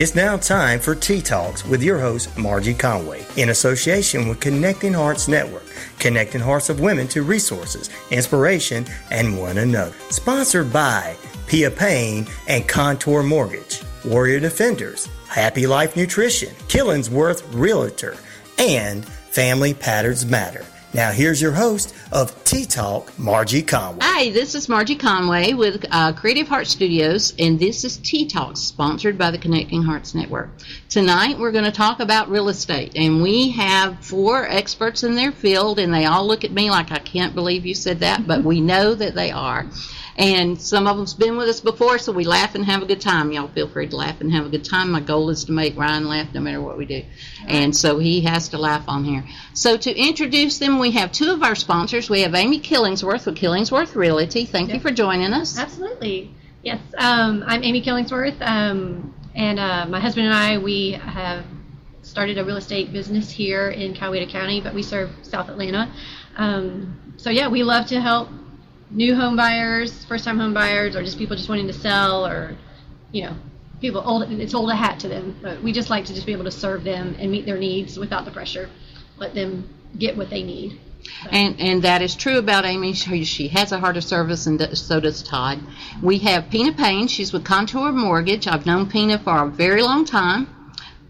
It's now time for Tea Talks with your host, Margie Conway, in association with Connecting Hearts Network, connecting hearts of women to resources, inspiration, and one another. Sponsored by Pina Payne and Contour Mortgage, Warrior Defenders, Happy Life Nutrition, Killingsworth Realtor, and Family Patterns Matter. Now, here's your host of Tea Talk, Margie Conway. Hi, this is Margie Conway with uh, Creative Heart Studios, and this is Tea Talk, sponsored by the Connecting Hearts Network. Tonight, we're going to talk about real estate, and we have four experts in their field, and they all look at me like I can't believe you said that, but we know that they are. And some of them's been with us before, so we laugh and have a good time. Y'all feel free to laugh and have a good time. My goal is to make Ryan laugh no matter what we do. And so he has to laugh on here. So to introduce them, we have two of our sponsors. We have Amy Killingsworth with Killingsworth Realty. Thank you for joining us. Absolutely. Yes, um, I'm Amy Killingsworth, um, and uh, my husband and I, we have started a real estate business here in Coweta County, but we serve South Atlanta. Um, so yeah, we love to help new home buyers, first time home buyers, or just people just wanting to sell, or you know, people old. It's old a hat to them, but we just like to just be able to serve them and meet their needs without the pressure. Let them get what they need. And and that is true about Amy. She, she has a heart of service, and so does Todd. We have Pina Payne. She's with Contour Mortgage. I've known Pina for a very long time.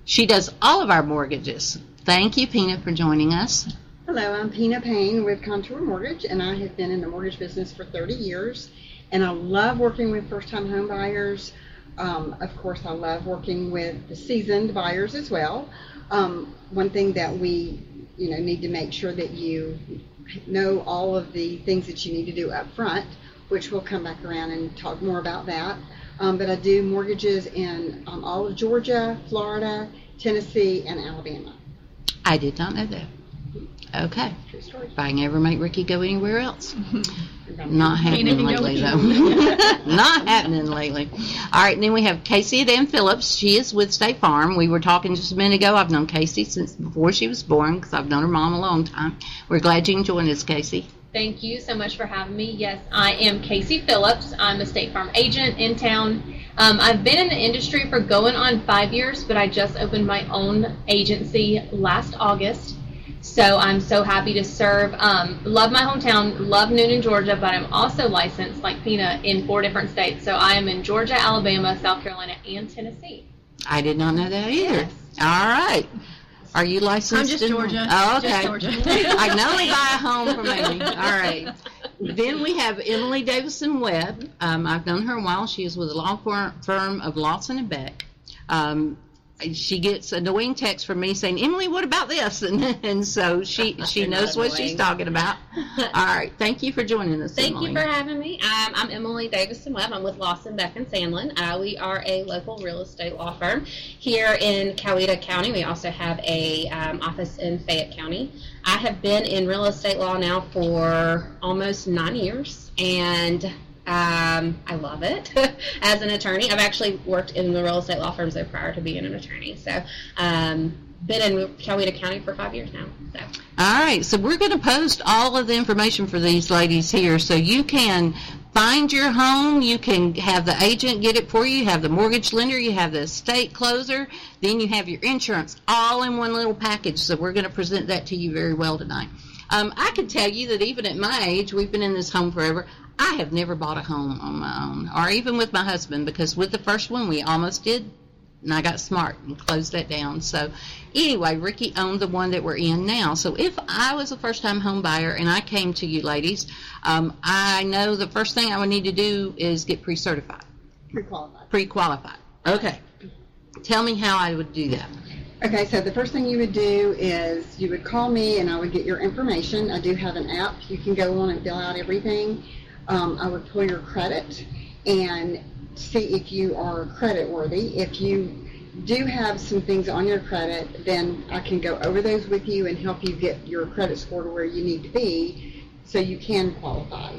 She does all of our mortgages. Thank you, Pina, for joining us. Hello, I'm Pina Payne with Contour Mortgage, and I have been in the mortgage business for 30 years. And I love working with first-time home buyers. Um, of course, I love working with the seasoned buyers as well. Um, one thing that we, you know, need to make sure that you know all of the things that you need to do up front, which we'll come back around and talk more about that. Um, but I do mortgages in um, all of Georgia, Florida, Tennessee, and Alabama. I did not know that. Okay. True story. If I can ever make Ricky go anywhere else. Not happening lately, though. Not happening lately. All right, and then we have Casey Dan Phillips. She is with State Farm. We were talking just a minute ago. I've known Casey since before she was born because I've known her mom a long time. We're glad you can join us, Casey. Thank you so much for having me. Yes, I am Casey Phillips. I'm a State Farm agent in town. Um, I've been in the industry for going on five years, but I just opened my own agency last August. So I'm so happy to serve. Um, love my hometown, love Newnan, Georgia, but I'm also licensed, like Pina, in four different states. So I am in Georgia, Alabama, South Carolina, and Tennessee. I did not know that either. Yes. All right. Are you licensed? I'm just in- Georgia. Oh, okay. Just Georgia. I can only buy a home from Amy. All right. Then we have Emily Davison Webb. Um, I've known her a while. She is with the law firm of Lawson and Beck. Um, she gets annoying texts from me saying, "Emily, what about this?" And, and so she she knows what she's talking about. All right. Thank you for joining us, Thank Emily. you for having me. Um, I'm Emily Davison Webb. I'm with Lawson, Beck, and Sandlin. Uh, we are a local real estate law firm here in Coweta County. We also have a um, office in Fayette County. I have been in real estate law now for almost nine years, and um, I love it as an attorney. I've actually worked in the real estate law firms though prior to being an attorney. So, um, been in Coweta County for five years now. So. All right, so we're going to post all of the information for these ladies here so you can find your home, you can have the agent get it for you, you have the mortgage lender, you have the estate closer, then you have your insurance all in one little package. So we're going to present that to you very well tonight. Um, I can tell you that even at my age, we've been in this home forever. I have never bought a home on my own, or even with my husband, because with the first one we almost did, and I got smart and closed that down. So anyway, Ricky owned the one that we're in now. So if I was a first time home buyer and I came to you ladies, um, I know the first thing I would need to do is get pre certified, Pre-qualified. pre qualified. Okay. Tell me how I would do that. Okay, so the first thing you would do is you would call me and I would get your information. I do have an app. You can go on and fill out everything. Um, I would pull your credit and see if you are credit worthy. If you do have some things on your credit, then I can go over those with you and help you get your credit score to where you need to be so you can qualify.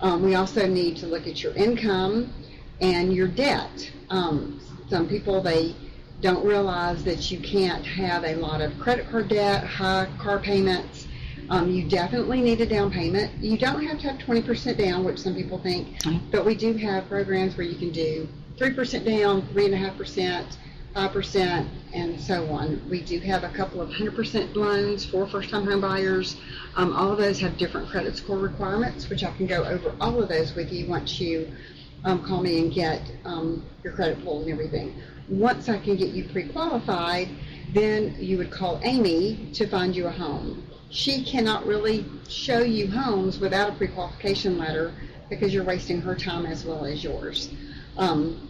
Um, we also need to look at your income and your debt. Um, some people, they don't realize that you can't have a lot of credit card debt, high car payments. Um, you definitely need a down payment. You don't have to have 20% down, which some people think, but we do have programs where you can do 3% down, 3.5%. 5%, and so on. We do have a couple of 100% loans for first-time home buyers. Um, all of those have different credit score requirements, which I can go over all of those with you once you um, call me and get um, your credit pulled and everything. Once I can get you pre-qualified, then you would call Amy to find you a home. She cannot really show you homes without a pre-qualification letter because you're wasting her time as well as yours. Um,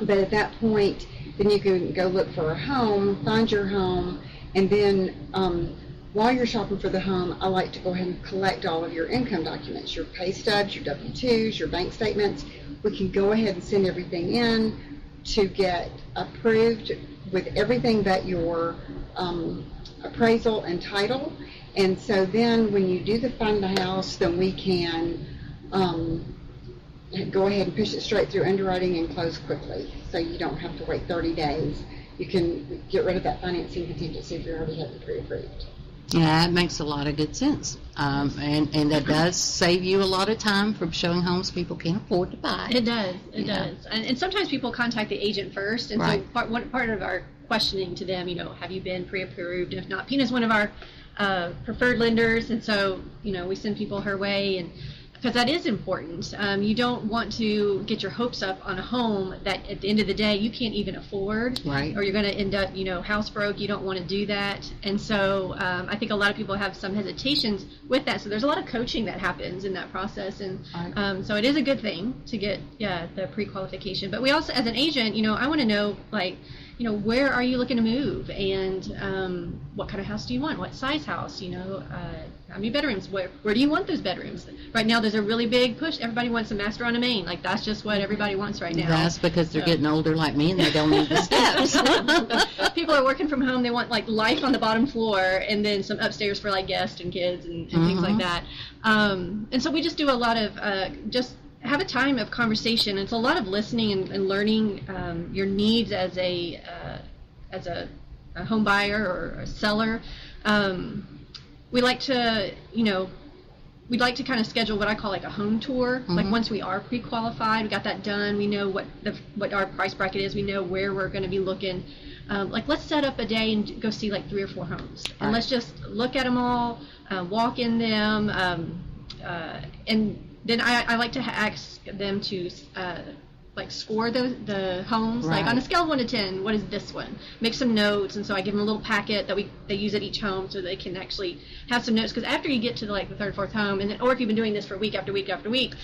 but at that point, then you can go look for a home, find your home, and then um, while you're shopping for the home, I like to go ahead and collect all of your income documents, your pay stubs, your W-2s, your bank statements. We can go ahead and send everything in to get approved with everything that your um, appraisal and title. And so then when you do the find the house, then we can um, go ahead and push it straight through underwriting and close quickly. So you don't have to wait 30 days. You can get rid of that financing contingency if you already have it pre-approved. Yeah, that makes a lot of good sense. Um, and, and that does save you a lot of time from showing homes people can't afford to buy. It does. It Yeah. does. And, and sometimes people contact the agent first, and Right. so part, one part of our questioning to them, you know, have you been pre-approved? If not, Pina's one of our uh, preferred lenders, and so you know we send people her way, and because that is important. Um, you don't want to get your hopes up on a home that at the end of the day you can't even afford, Right. or you're going to end up, you know, house broke. You don't want to do that, and so um, I think a lot of people have some hesitations with that. So there's a lot of coaching that happens in that process, and Right. um, so it is a good thing to get yeah the pre-qualification. But we also, as an agent, you know, I want to know like, you know, where are you looking to move, and um, what kind of house do you want? What size house? You know, uh, how many bedrooms? Where where do you want those bedrooms? Right now, there's a really big push. Everybody wants a master on a main. Like that's just what everybody wants right now. That's because they're So- getting older like me and they don't need the steps. People are working from home. They want like life on the bottom floor, and then some upstairs for like guests and kids and, and things like Mhm. that. Um, and so we just do a lot of uh, just have a time of conversation. It's a lot of listening and, and learning um, your needs as a uh, as a, a home buyer or a seller. Um, we like to, you know, we'd like to kind of schedule what I call like a home tour. Like Mhm. once we are pre-qualified, we got that done. We know what the what our price bracket is. We know where we're going to be looking. Um, like let's set up a day and go see like three or four homes, and Right. let's just look at them all, uh, walk in them, um, uh, and then I, I like to ask them to uh, like score the the homes like on a scale of one to ten what is this one make some notes and so i give them a little packet that we they use at each home so they can actually have some notes because after you get to like the third fourth home and then, or if you've been doing this for week after week after week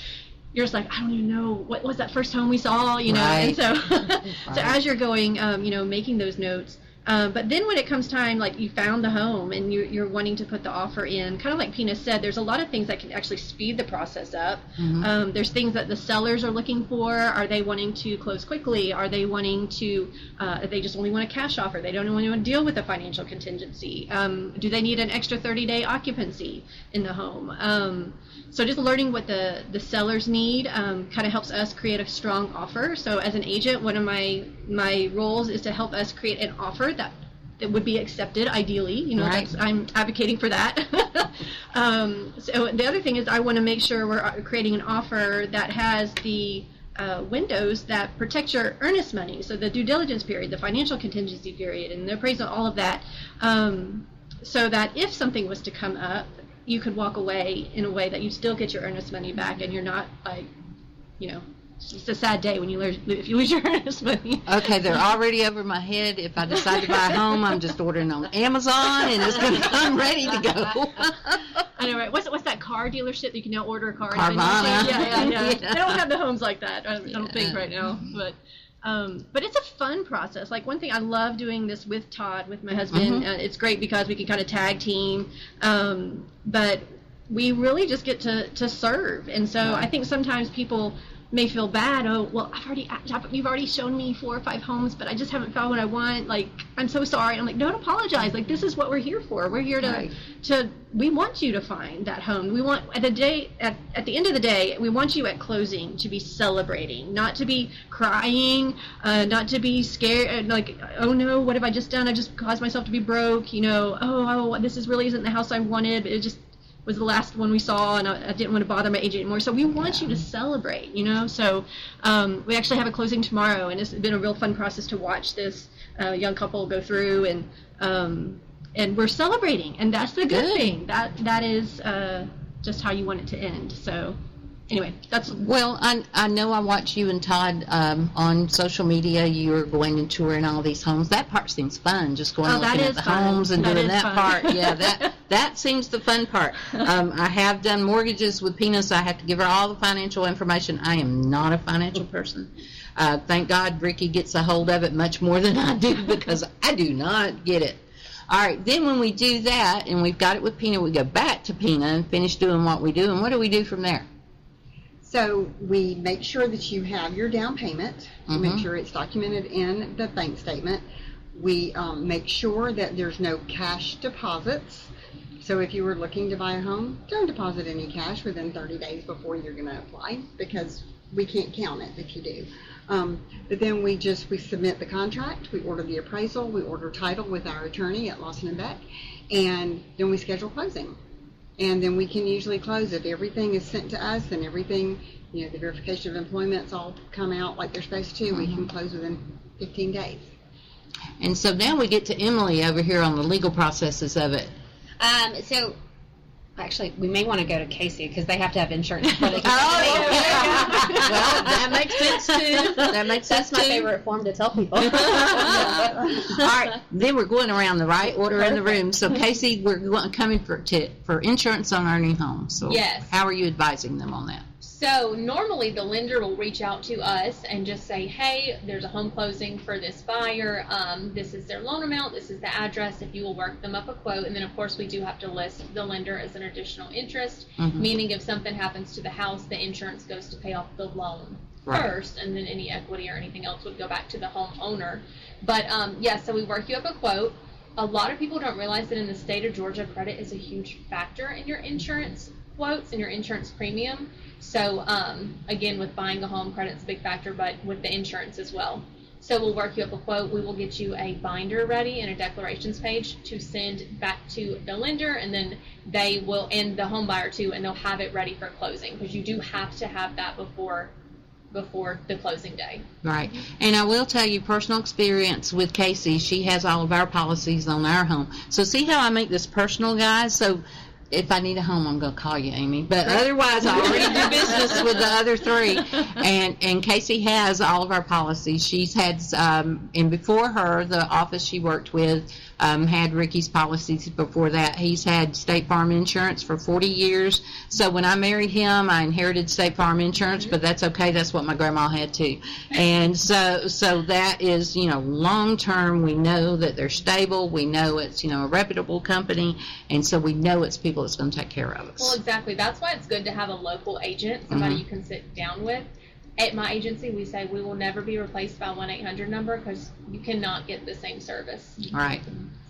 you're just like i don't even know what was that first home we saw you know and Right. so so Right. as you're going um, you know making those notes um, but then when it comes time, like you found the home and you, you're wanting to put the offer in, kind of like Pina said, there's a lot of things that can actually speed the process up. Mhm. Um, there's things that the sellers are looking for. Are they wanting to close quickly? Are they wanting to? Uh, they just only want a cash offer. They don't want to deal with a financial contingency. Um, do they need an extra 30-day occupancy in the home? So just learning what the the sellers need um, kind of helps us create a strong offer. So as an agent, one of my my roles is to help us create an offer that that would be accepted ideally. You know, Right. that's, I'm advocating for that. um, so the other thing is I want to make sure we're uh, creating an offer that has the uh, windows that protect your earnest money. So the due diligence period, the financial contingency period, and the appraisal, all of that. Um, so that if something was to come up, you could walk away in a way that you still get your earnest money back, and you're not like, you know, it's a sad day when you lose if you lose your earnest money. Okay, they're already over my head. If I decide to buy a home, I'm just ordering on Amazon and it's to come ready to go. I know, right? What's what's that car dealership that you can now order a car? Carvana. Yeah, yeah, yeah. Yeah. They don't have the homes like that. I, I don't think right now, but. Um, but it's a fun process. Like one thing I love doing this with Todd, with my husband. Mhm. Uh, it's great because we can kind of tag team. Um, but we really just get to, to serve. And so Right. I think sometimes people may feel bad. Oh, well, I've already you've already shown me four or five homes, but I just haven't found what I want. Like I'm so sorry. I'm like, don't apologize. Like this is what we're here for. We're here to Right. to we want you to find that home. We want at the day at, at the end of the day, we want you at closing to be celebrating, not to be crying, uh, not to be scared. Like, oh no, what have I just done? I just caused myself to be broke. You know, oh, oh, this is really isn't the house I wanted. It just was the last one we saw, and I, I didn't want to bother my agent anymore. So we want you to celebrate, you know. So um, we actually have a closing tomorrow, and it's been a real fun process to watch this a young couple go through and um, and we're celebrating, and that's the good, Good. thing. That that is uh, just how you want it to end. So anyway, that's Well, I, I know I watch you and Todd um, on social media. You're going and touring all these homes. That part seems fun, just going Oh, and looking at the fun. homes and That doing that fun. part. Yeah, that that seems the fun part. Um, I have done mortgages with Pina, so I have to give her all the financial information. I am not a financial person. Uh, thank God Ricky gets a hold of it much more than I do because I do not get it. All right, then when we do that and we've got it with Pina, we go back to Pina and finish doing what we do. And what do we do from there? So we make sure that you have your down payment. We make sure it's documented in the bank statement. We um, make sure that there's no cash deposits. So if you were looking to buy a home, don't deposit any cash within 30 days before you're going to apply because we can't count it if you do. Um, but then we just we submit the contract, we order the appraisal, we order title with our attorney at Lawson and Beck, and then we schedule closing and then we can usually close if everything is sent to us and everything, you know, the verification of employment's all come out like they're supposed to. We can close within 15 days. And so now we get to Emily over here on the legal processes of it. Um, so, actually, we may want to go to Casey because they have to have insurance before they can. Oh, well, that makes sense too. That makes That's sense my too. favorite form to tell people. All right, then we're going around the right order in the room. So Casey, we're going, coming for to, for insurance on our new home. So Yes. how are you advising them on that? So normally the lender will reach out to us and just say, hey, there's a home closing for this buyer. Um, this is their loan amount. This is the address. If you will work them up a quote. And then of course we do have to list the lender as an additional interest, Mhm. meaning if something happens to the house, the insurance goes to pay off the loan Right. first, and then any equity or anything else would go back to the homeowner. But um, yeah, so we work you up a quote. A lot of people don't realize that in the state of Georgia, credit is a huge factor in your insurance quotes and your insurance premium. So um, again, with buying a home, credit's a big factor, but with the insurance as well. So we'll work you up a quote. We will get you a binder ready and a declarations page to send back to the lender, and then they will and the home buyer too, and they'll have it ready for closing because you do have to have that before before the closing day. Right. And I will tell you personal experience with Casey. She has all of our policies on our home. So see how I make this personal, guys? So if I need a home, I'm going to call you, Amy. But otherwise, I already do business with the other three. And and Casey has all of our policies. She's had, um, and before her, the office she worked with um, had Ricky's policies before that. He's had State Farm insurance for 40 years. So when I married him, I inherited State Farm insurance, but that's okay. That's what my grandma had too. And so, so that is, you know, long term. We know that they're stable. We know it's, you know, a reputable company, and so we know it's people that's going to take care of us. Well, exactly. That's why it's good to have a local agent, somebody Mhm. you can sit down with. At my agency, we say we will never be replaced by one eight hundred number because you cannot get the same service. All right.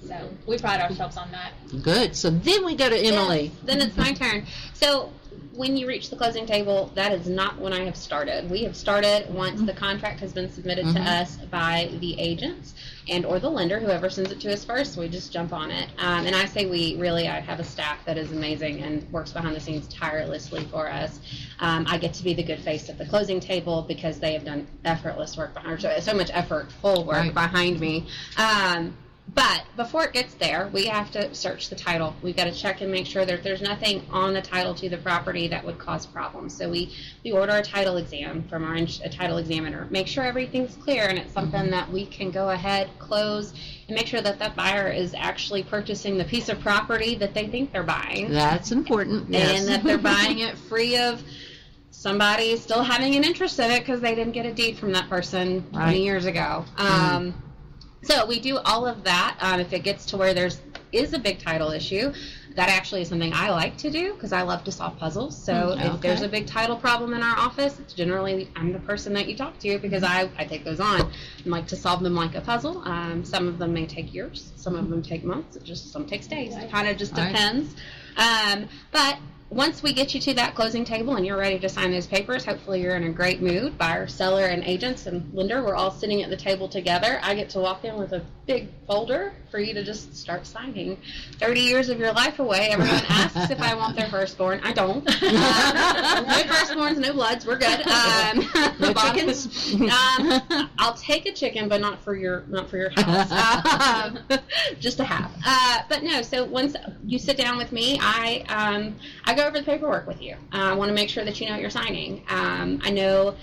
So we pride ourselves on that. Good. So then we go to Emily. Yes, then it's my turn. So when you reach the closing table, that is not when I have started. We have started once the contract has been submitted Mhm. to us by the agents and or the lender, whoever sends it to us first. We just jump on it. Um, and I say we really, I have a staff that is amazing and works behind the scenes tirelessly for us. Um, I get to be the good face at the closing table because they have done effortless work behind, so, so much effort, full work Right. behind me. Um, but before it gets there, we have to search the title. We've got to check and make sure that there's nothing on the title to the property that would cause problems. So we, we order a title exam from our a title examiner. Make sure everything's clear and it's something that we can go ahead, close, and make sure that that buyer is actually purchasing the piece of property that they think they're buying That's important. Yes. and that they're buying it free of somebody still having an interest in it because they didn't get a deed from that person 20 years ago. Um, So we do all of that. Um, if it gets to where there's is a big title issue, that actually is something I like to do because I love to solve puzzles. So Mm, if there's a big title problem in our office, it's generally I'm the person that you talk to because I, I take those on and like to solve them like a puzzle. Um, some of them may take years, some of them take months. It just some takes days. It kind of just Right. Um, but once we get you to that closing table and you're ready to sign those papers, hopefully you're in a great mood. Buyer, seller, and agents and lender, we're all sitting at the table together. I get to walk in with a big folder for you to just start signing. 30 years of your life away. Everyone asks if I want their firstborn. I don't. Um, no firstborns, no bloods. We're good. Um, No chickens? Um, I'll take a chicken, but not for your not for your house. Um, just a half. Uh, but no. So once you sit down with me, I um, I go over the paperwork with you. Uh, I want to make sure that you know what you're signing. Um, I know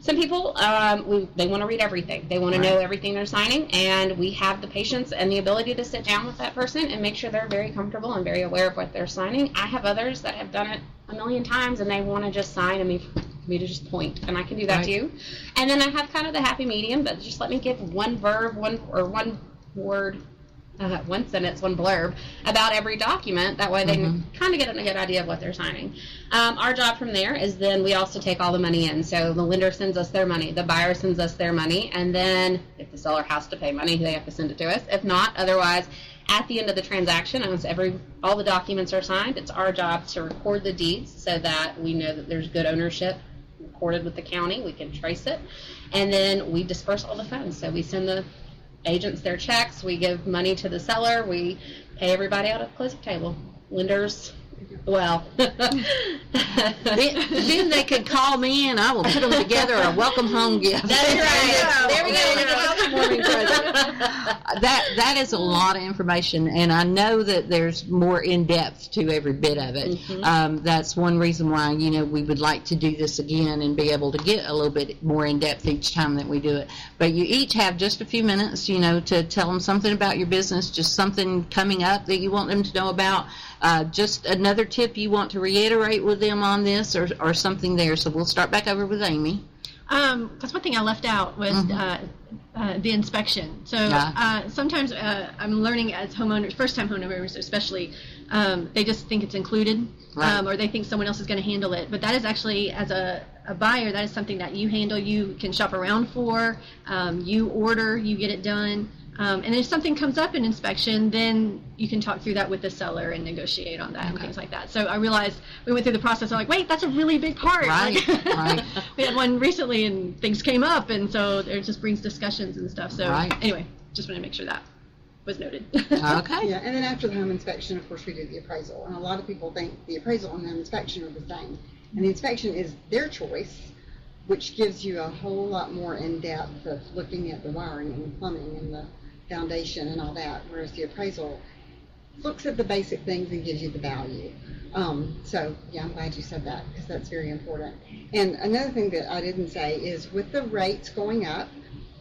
some people um, we, they want to read everything. They want to know everything they're signing, and we have the patience and the ability to sit down with that person and make sure they're very comfortable and very aware of what they're signing. I have others that have done it a million times, and they want to just sign and me me to just point, and I can do that Right. too. And then I have kind of the happy medium, but just let me give one verb, one or one word, uh, one sentence, one blurb about every document. That way they kind of get a good idea of what they're signing. Um, our job from there is then we also take all the money in. So the lender sends us their money, the buyer sends us their money, and then if the seller has to pay money, they have to send it to us. If not, otherwise. At the end of the transaction, once every all the documents are signed, it's our job to record the deeds so that we know that there's good ownership recorded with the county. We can trace it, and then we disperse all the funds. So we send the agents their checks. We give money to the seller. We pay everybody out at the closing table. Lenders, well, then, then they could call me and I will put them together a welcome home gift. That's right. There we go. There we go. That that is a lot of information, and I know that there's more in depth to every bit of it. Mm-hmm. Um, that's one reason why you know we would like to do this again and be able to get a little bit more in depth each time that we do it. But you each have just a few minutes, you know, to tell them something about your business, just something coming up that you want them to know about. Uh, just another tip you want to reiterate with them on this, or, or something there. So we'll start back over with Amy. Um, because one thing I left out was uh, uh, the inspection. So Yeah. uh, sometimes uh, I'm learning as homeowners, first-time homeowners especially, um, they just think it's included, Right. um, or they think someone else is going to handle it. But that is actually, as a, a buyer, that is something that you handle. You can shop around for. Um, you order, you get it done. Um, and if something comes up in inspection, then you can talk through that with the seller and negotiate on that and things like that. So I realized we went through the process. I'm like, wait, that's a really big part. Right, Like- right. we had one recently and things came up and so it just brings discussions and stuff so Right. anyway just want to make sure that was noted Okay. Yeah, and then after the home inspection, of course, we do the appraisal. And a lot of people think the appraisal and the inspection are the same. And the inspection is their choice, which gives you a whole lot more in-depth of looking at the wiring and the plumbing and the foundation and all that, whereas the appraisal looks at the basic things and gives you the value. Um, so, yeah, I'm glad you said that because that's very important. And another thing that I didn't say is with the rates going up,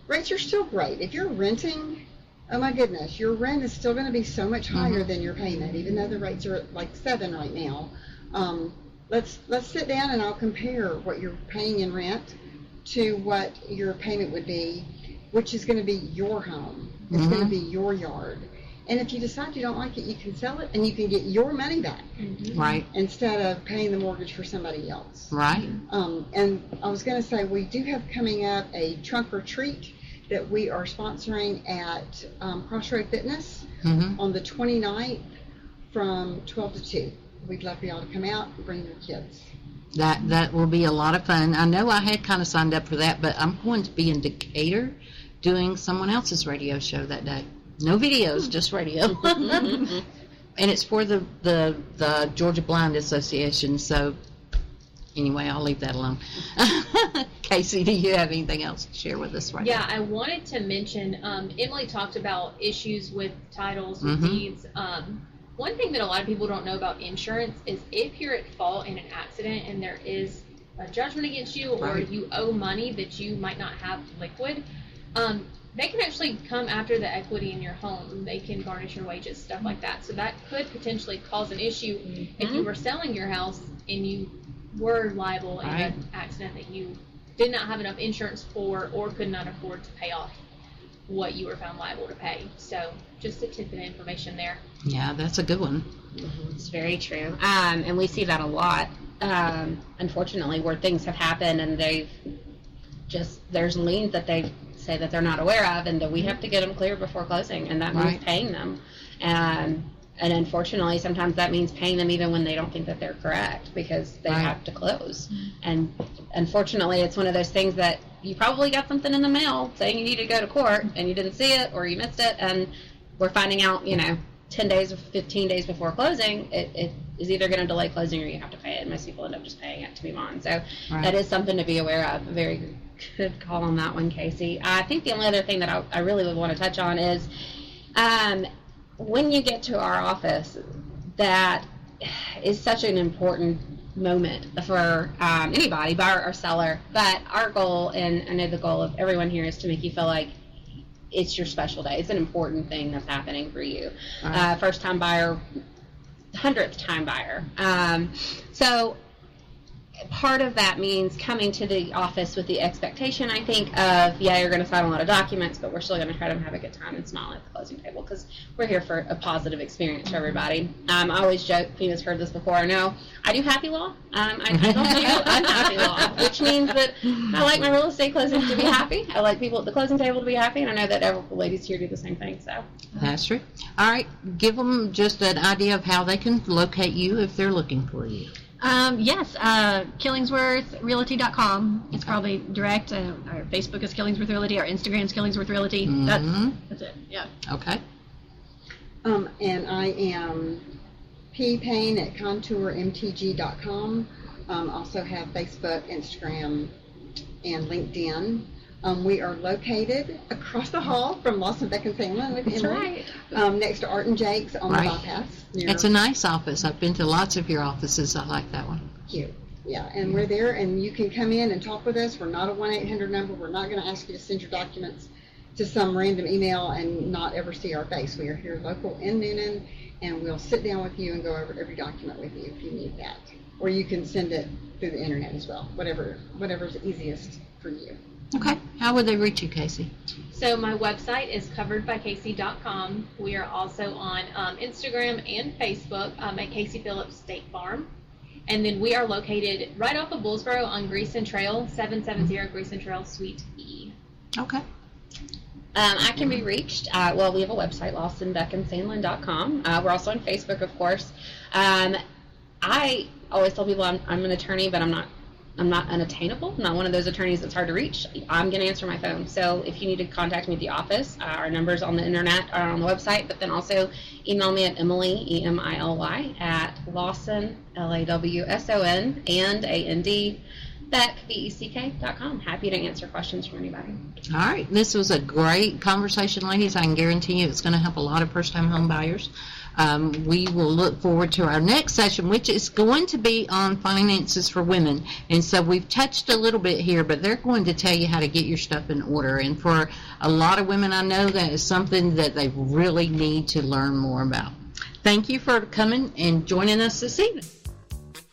rates are still great. If you're renting, oh my goodness, your rent is still going to be so much higher than your payment, even though the rates are like seven right now. Um, let's let's sit down and I'll compare what you're paying in rent to what your payment would be, which is going to be your home. It's going to be your yard. And if you decide you don't like it, you can sell it and you can get your money back Right. instead of paying the mortgage for somebody else. Right. Um, and I was going to say, we do have coming up a trunk or treat that we are sponsoring at um, Crossroad Fitness hmm on the 29th from 12 to 2. We'd love for y'all to come out and bring your kids. That that will be a lot of fun. I know I had kind of signed up for that, but I'm going to be in Decatur doing someone else's radio show that day. No videos, just radio. and it's for the, the the Georgia Blind Association. So anyway, I'll leave that alone. Casey, do you have anything else to share with us right Yeah, I wanted to mention. Um, Emily talked about issues with titles, with Mhm. deeds. Um, one thing that a lot of people don't know about insurance is if you're at fault in an accident and there is a judgment against you, or Right. you owe money that you might not have liquid, um, they can actually come after the equity in your home. They can garnish your wages, stuff like that. So that could potentially cause an issue if you were selling your house and you were liable in Right. an accident that you did not have enough insurance for or could not afford to pay off what you were found liable to pay. So just a tip of information there. Yeah, that's a good one. It's very true. Um, and we see that a lot, um, unfortunately, where things have happened and they've just, there's liens that they say that they're not aware of, and that we have to get them clear before closing, and that means Right. paying them. And and unfortunately, sometimes that means paying them even when they don't think that they're correct because they Right. have to close. Mm-hmm. And unfortunately, it's one of those things that you probably got something in the mail saying you need to go to court and you didn't see it or you missed it, and we're finding out, you know, 10 days or 15 days before closing, it, it is either going to delay closing or you have to pay it. And most people end up just paying it to move on. So Right. that is something to be aware of. Very good call on that one, Casey. I think the only other thing that I, I really would want to touch on is um, when you get to our office, that is such an important moment for um, anybody, buyer or seller. But our goal, and I know the goal of everyone here, is to make you feel like it's your special day. It's an important thing that's happening for you. Uh, first time buyer, hundredth time buyer. Um, so part of that means coming to the office with the expectation, I think, of yeah, you're going to sign a lot of documents, but we're still going to try to have a good time and smile at the closing table because we're here for a positive experience for everybody. Um, I always joke, Pina's heard this before. No, I do happy law. Um, I, I don't do unhappy law, which means that I like my real estate closings to be happy. I like people at the closing table to be happy, and I know that every ladies here do the same thing. So. That's true. All right, give them just an idea of how they can locate you if they're looking for you. Um, yes, uh, KillingsworthRealty.com. It's probably direct. Uh, our Facebook is Killingsworth Realty. Our Instagram is Killingsworth Realty. Mhm. That's that's it. Yeah. Okay. Um, and I am P Payne at contourmtg.com. Um, also have Facebook, Instagram, and LinkedIn. Um, we are located across the hall from Lawson Beck and Sandlin with That's right. um, next to Art and Jake's on Right. the bypass. Near It's a nice office. I've been to lots of your offices. I like that one. Cute. Yeah, and we're there, and you can come in and talk with us. We're not a one eight hundred number. We're not going to ask you to send your documents to some random email and not ever see our face. We are here local in Newnan, and we'll sit down with you and go over every document with you if you need that. Or you can send it through the internet as well. Whatever, whatever's easiest for you. Okay. How would they reach you, Casey? So my website is coveredbycasey.com. We are also on um, Instagram and Facebook um, at Casey Phillips State Farm. And then we are located right off of Bullsboro on Greison Trail, 770 Greison Trail, Suite E. Okay. Um, I can be reached. Uh, well, we have a website, lawsonbeckandsandlin.com. Uh, we're also on Facebook, of course. Um, I always tell people I'm, I'm an attorney, but I'm not. I'm not unattainable. I'm not one of those attorneys that's hard to reach. I'm going to answer my phone. So if you need to contact me at the office, uh, our numbers on the internet are on the website, but then also email me at Emily, E M I L Y, at Lawson, L A W S O N, and A N D, Beck, B E C K dot com. Happy to answer questions from anybody. All right. This was a great conversation, ladies. I can guarantee you it's going to help a lot of first time home buyers. Um, we will look forward to our next session, which is going to be on finances for women. And so we've touched a little bit here, but they're going to tell you how to get your stuff in order. And for a lot of women, I know that is something that they really need to learn more about. Thank you for coming and joining us this evening.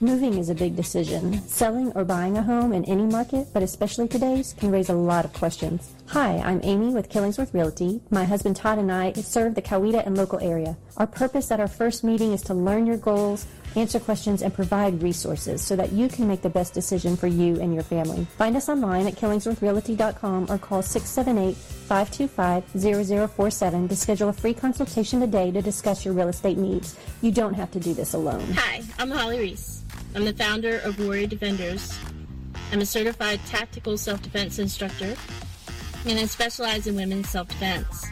Moving is a big decision. Selling or buying a home in any market, but especially today's, can raise a lot of questions. Hi, I'm Amy with Killingsworth Realty. My husband Todd and I serve the Coweta and local area. Our purpose at our first meeting is to learn your goals, answer questions, and provide resources so that you can make the best decision for you and your family. Find us online at killingsworthrealty.com or call 678-525-0047 to schedule a free consultation today to discuss your real estate needs. You don't have to do this alone. Hi, I'm Holly Reese. I'm the founder of Warrior Defenders. I'm a certified tactical self defense instructor, and I specialize in women's self defense.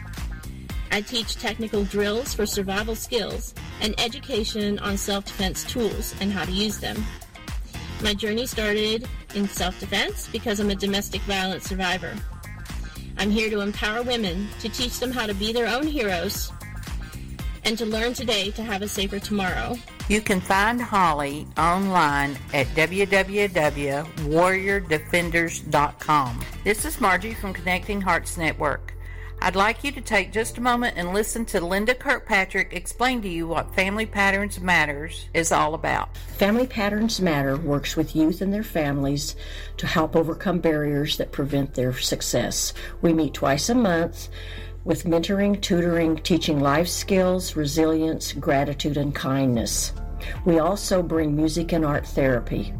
I teach technical drills for survival skills and education on self defense tools and how to use them. My journey started in self defense because I'm a domestic violence survivor. I'm here to empower women to teach them how to be their own heroes and to learn today to have a safer tomorrow. You can find Holly online at www.warriordefenders.com. This is Margie from Connecting Hearts Network. I'd like you to take just a moment and listen to Linda Kirkpatrick explain to you what Family Patterns Matters is all about. Family Patterns Matter works with youth and their families to help overcome barriers that prevent their success. We meet twice a month with mentoring, tutoring, teaching life skills, resilience, gratitude, and kindness. We also bring music and art therapy.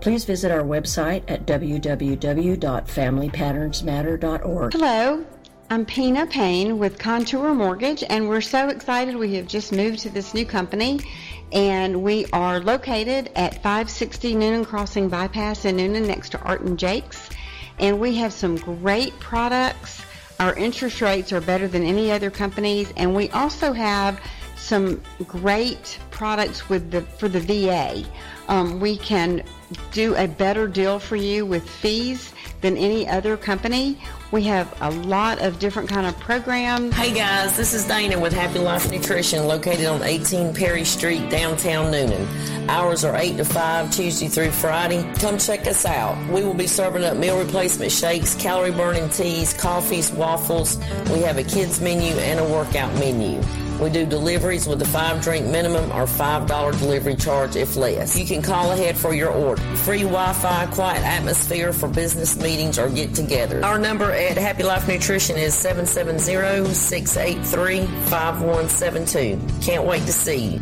Please visit our website at www.familypatternsmatter.org. Hello, I'm Pina Payne with Contour Mortgage, and we're so excited. We have just moved to this new company, and we are located at 560 Newnan Crossing Bypass in Newnan next to Art and Jake's. And we have some great products. Our interest rates are better than any other companies, and we also have some great products with the for the VA. Um, we can do a better deal for you with fees than any other company. We have a lot of different kind of programs. Hey guys, this is Dana with Happy Life Nutrition located on 18 Perry Street, downtown Newnan. Hours are 8 to 5, Tuesday through Friday. Come check us out. We will be serving up meal replacement shakes, calorie burning teas, coffees, waffles. We have a kids menu and a workout menu. We do deliveries with a five drink minimum or $5 delivery charge if less. You can call ahead for your order. Free Wi Fi, quiet atmosphere for business meetings or get togethers. Our number at Happy Life Nutrition is 770 683 5172. Can't wait to see you.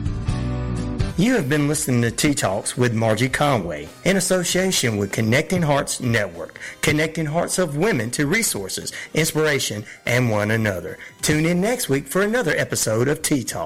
You have been listening to Tea Talks with Margie Conway in association with Connecting Hearts Network, connecting hearts of women to resources, inspiration, and one another. Tune in next week for another episode of Tea Talk.